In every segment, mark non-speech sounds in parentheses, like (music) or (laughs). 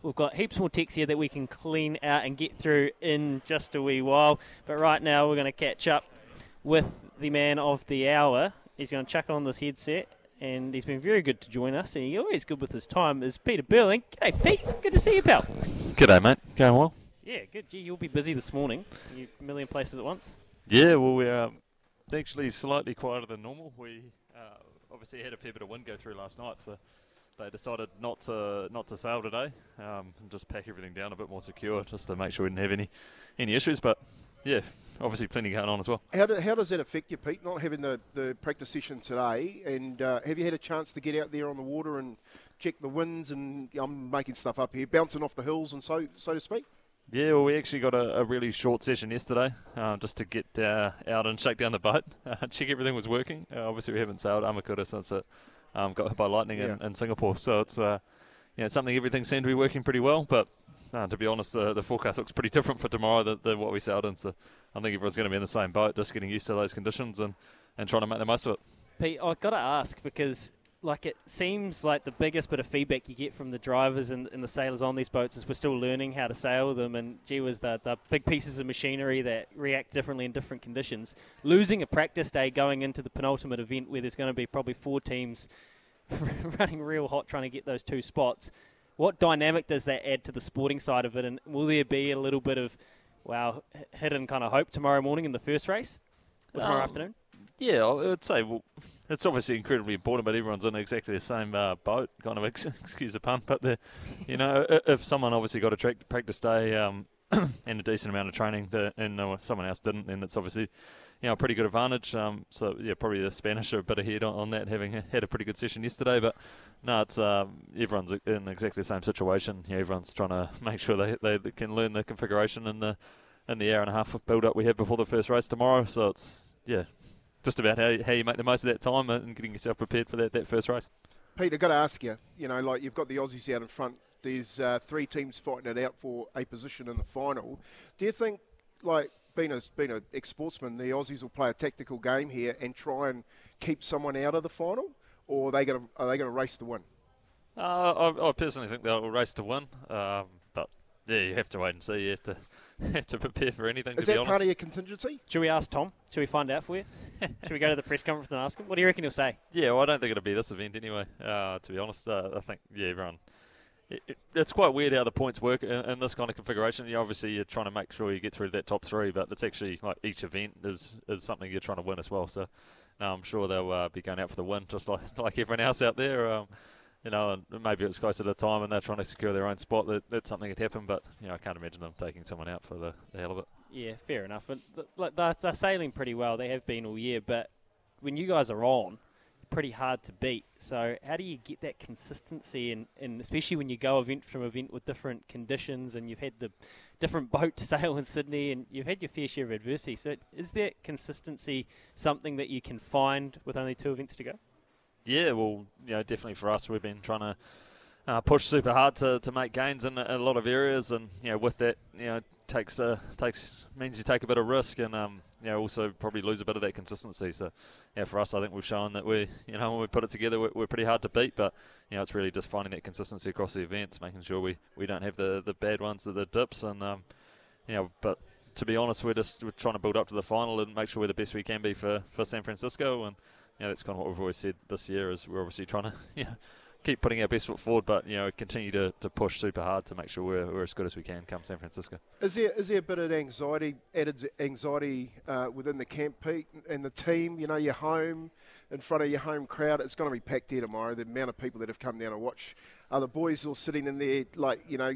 We've got heaps more texts here that we can clean out and get through in just a wee while. But right now, we're going to catch up with the man of the hour. He's going to chuck on this headset, and he's been very good to join us, and he's always good with his time. Is Peter Burling? G'day, Pete. Good to see you, pal. G'day, mate. Going well? Yeah, good. Gee, you'll be busy this morning. You a million places at once. Yeah, well, we're um, actually slightly quieter than normal. We uh, obviously had a fair bit of wind go through last night, so they decided not to not to sail today um, and just pack everything down a bit more secure, just to make sure we didn't have any any issues. But yeah, obviously plenty going on as well. How, do, how does that affect you, Pete? Not having the, the practice session today, and uh, have you had a chance to get out there on the water and check the winds? And I'm making stuff up here, bouncing off the hills and so so to speak. Yeah, well, we actually got a, a really short session yesterday, uh, just to get uh, out and shake down the boat, (laughs) check everything was working. Uh, obviously, we haven't sailed Amokura since it um, got hit by lightning yeah. in, in, Singapore. So it's uh, yeah, something everything seemed to be working pretty well. But uh, to be honest, uh, the forecast looks pretty different for tomorrow than, than, what we sailed in. So I think everyone's going to be in the same boat, just getting used to those conditions and, and trying to make the most of it. Pete, I've got to ask because like it seems like the biggest bit of feedback you get from the drivers and, and, the sailors on these boats is we're still learning how to sail them. And gee was the, the big pieces of machinery that react differently in different conditions. Losing a practice day going into the penultimate event where there's going to be probably four teams (laughs) running real hot trying to get those two spots what dynamic does that add to the sporting side of it? And will there be a little bit of wow hidden kind of hope tomorrow morning in the first race? Or tomorrow um, afternoon? yeah I would say well it's obviously incredibly important, but everyone's in exactly the same uh, boat. Kind of (laughs) ex- excuse the pun, but the, you know, if someone obviously got a tra- practice day um, (clears throat) and a decent amount of training, that, and uh, someone else didn't, then it's obviously you know a pretty good advantage. Um, so yeah, probably the Spanish are a bit ahead on, on, that, having had a pretty good session yesterday. But no, it's um, everyone's in exactly the same situation. Know, everyone's trying to (laughs) make sure they, they can learn the configuration in the in the hour and a half of build up we have before the first race tomorrow. So it's yeah, just about how, how you make the most of that time and getting yourself prepared for that, that first race. Peter, I've got to ask you, you know, like you've got the Aussies out in front. There's uh, three teams fighting it out for a position in the final. Do you think, like, being a being an ex-sportsman, the Aussies will play a tactical game here and try and keep someone out of the final, or are they going to are they going to race to win? Uh, I, I, personally think they'll race to win, um, but yeah, you have to wait and see. You have to have (laughs) to prepare for anything. Is that part of your contingency? Should we ask Tom? Should we find out for you? (laughs) Should we go to the press conference and ask him? What do you reckon he'll say? Yeah, well, I don't think it'll be this event anyway. Uh, to be honest, uh, I think yeah, everyone. It, it, it's quite weird how the points work in, in, this kind of configuration. You obviously, you're trying to make sure you get through that top three, but it's actually like each event is is something you're trying to win as well. So, no, I'm sure they'll uh, be going out for the win, just like (laughs) like everyone else out there. Um, you know, and maybe it's closer to the time and they're trying to secure their own spot that, that something had happened, but, you know, I can't imagine them taking someone out for the, the hell of it. Yeah, fair enough. And they're, they're sailing pretty well. They have been all year, but when you guys are on, pretty hard to beat. So how do you get that consistency and, and especially when you go event from event with different conditions and you've had the different (laughs) boat to sail in Sydney and you've had your fair share of adversity. So is that consistency something that you can find with only two events to go? Yeah, well, you know, definitely for us, we've been trying to uh, push super hard to, to make gains in a, a, lot of areas, and you know, with that, you know, takes uh, takes means you take a bit of risk, and um, you know, also probably lose a bit of that consistency. So, yeah, for us, I think we've shown that we, you know, when we put it together, we're, we're pretty hard to beat, but you know, it's really just finding that consistency across the events, making sure we, we don't have the, the bad ones, the, the dips, and um, you know, but to be honest, we're just we're trying to build up to the final and make sure we're the best we can be for, for San Francisco, and you know, that's kind of what we've always said this year is we're obviously trying to (laughs) you know, keep putting our best foot forward, but you know continue to, to push super hard to make sure we're, we're as good as we can come San Francisco. Is there is there a bit of anxiety, added anxiety uh, within the camp, Pete, and the team? You know, you're home in front of your home crowd. It's going to be packed here tomorrow. The amount of people that have come down to watch, are the boys all sitting in there, like you know.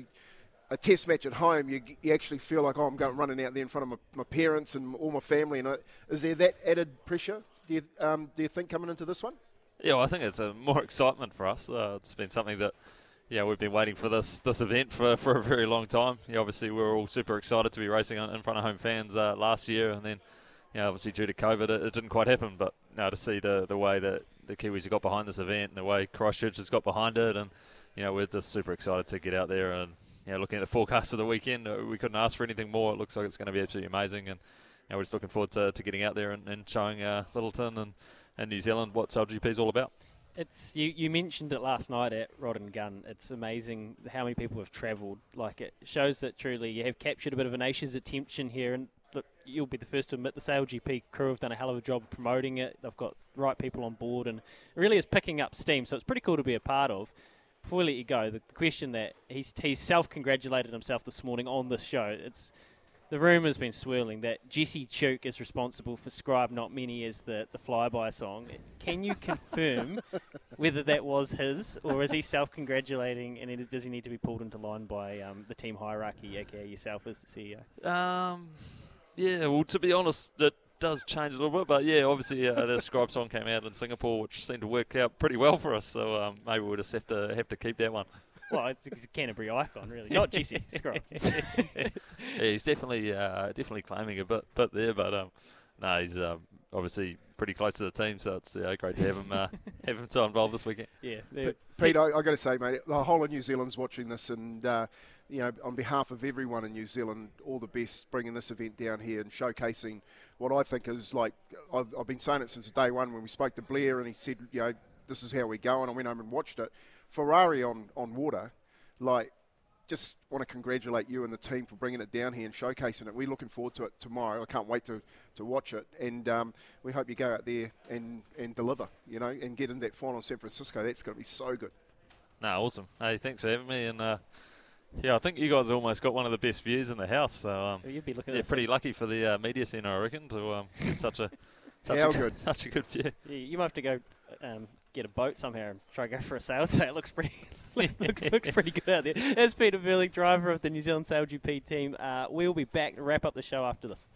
A test match at home, you, you actually feel like, oh, I'm going running out there in front of my, my parents and all my family. And is there that added pressure? Do you um, do you think coming into this one? Yeah, well, I think it's a more excitement for us. Uh, it's been something that, yeah, we've been waiting for this this event for, (laughs) for a very long time. Yeah, obviously we were all super excited to be racing in front of home fans uh, last year, and then, yeah, obviously due to COVID, it, it, didn't quite happen. But now to see the the way that the Kiwis have got behind this event, and the way Christchurch has got behind it, and you know, we're just super excited to get out there and. Know, looking at the forecast for the weekend, uh, we couldn't ask for anything more. It looks like it's going to be absolutely amazing, and know, we're just looking forward to, to getting out there and, and showing uh, Lyttelton and, and New Zealand what SailGP is all about. It's you, you mentioned it last night at Rod and Gun. It's amazing how many people have travelled. Like it shows that truly you have captured a bit of a nation's attention here, and look, you'll be the first to admit the SailGP crew have done a hell of a job promoting it. They've got right people on board, and it really is picking up steam. So it's pretty cool to be a part of. Before we let you go, the, the question that he's he's self congratulated himself this morning on this show. It's the rumour has been swirling that Jesse Chook is responsible for Scribe Not Many as the, the flyby song. Can you confirm (laughs) whether that was his, or is he self congratulating and does he need to be pulled into line by um, the team hierarchy, aka yourself as the CEO? Um, yeah, well, to be honest, it does change a little bit, but yeah, obviously uh, the (laughs) Scribe song came out in Singapore, which seemed to work out pretty well for us, so um, maybe we'll just have to, have to keep that one well, it's, it's, a Canterbury icon, really, not Jesse (laughs) Scrub. yeah, he's definitely uh, definitely claiming a bit, bit there, but um, no, he's um, obviously pretty close to the team, so it's uh, great to have him uh, (laughs) have him so involved this weekend. Yeah, Pete, I, I got to say, mate, the whole of New Zealand's watching this, and uh, you know, on behalf of everyone in New Zealand, all the best bringing this event down here and showcasing what I think is like I've, I've been saying it since day one when we spoke to Blair, and he said, you know, this is how we're going. I went home and watched it Ferrari on, on water, like, just want to congratulate you and the team for bringing it down here and showcasing it. We're looking forward to it tomorrow. I can't wait to, to watch it, and um, we hope you go out there and, and deliver, you know, and get in that final in San Francisco. That's going to be so good. No, awesome. Hey, thanks for having me, and uh, yeah, I think you guys almost got one of the best views in the house. So um, you'd be looking. Yeah, pretty lucky for the uh, media centre, I reckon, to um, get such a (laughs) such How a good such (laughs) a good view. Yeah, you might have to go um, get a boat somehow and try to go for a sail (laughs) today. It looks pretty (laughs) looks, looks pretty good out there. As Peter Burling, driver of the New Zealand Sail GP team. Uh, we'll be back to wrap up the show after this.